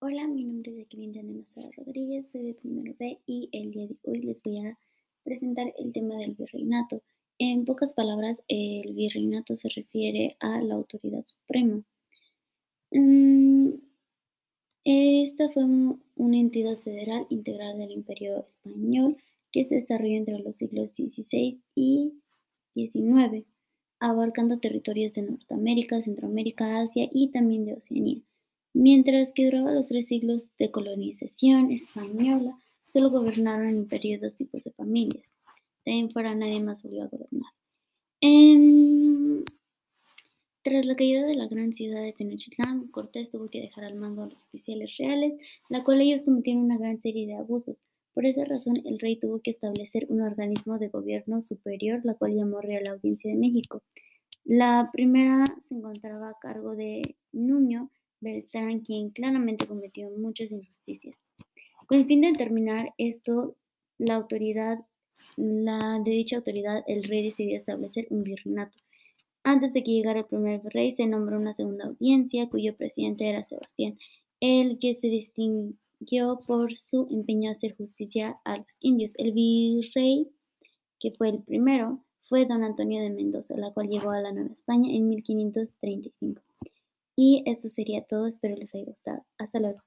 Hola, mi nombre es Jacqueline Sara Rodríguez, soy de primero B y el día de hoy les voy a presentar el tema del virreinato. En pocas palabras, el virreinato se refiere a la autoridad suprema. Mm, esta fue una entidad federal integral del Imperio Español que se desarrolló entre los siglos XVI y XIX, abarcando territorios de Norteamérica, Centroamérica, Asia y también de Oceanía. Mientras que duraba los tres siglos de colonización española, solo gobernaron en periodos tipos de familias. De ahí en fuera nadie más volvió a gobernar. Em, tras la caída de la gran ciudad de Tenochtitlán, Cortés tuvo que dejar al mando a los oficiales reales, la cual ellos cometieron una gran serie de abusos. Por esa razón, el rey tuvo que establecer un organismo de gobierno superior, la cual llamó Real Audiencia de México. La primera se encontraba a cargo de Nuño, Beltrán, quien claramente cometió muchas injusticias. Con el fin de determinar esto, la autoridad, la de dicha autoridad, el rey decidió establecer un virreinato. Antes de que llegara el primer rey, se nombró una segunda audiencia, cuyo presidente era Sebastián, el que se distinguió por su empeño a hacer justicia a los indios. El virrey, que fue el primero, fue don Antonio de Mendoza, la cual llegó a la Nueva España en 1535. Y esto sería todo, espero les haya gustado. Hasta luego.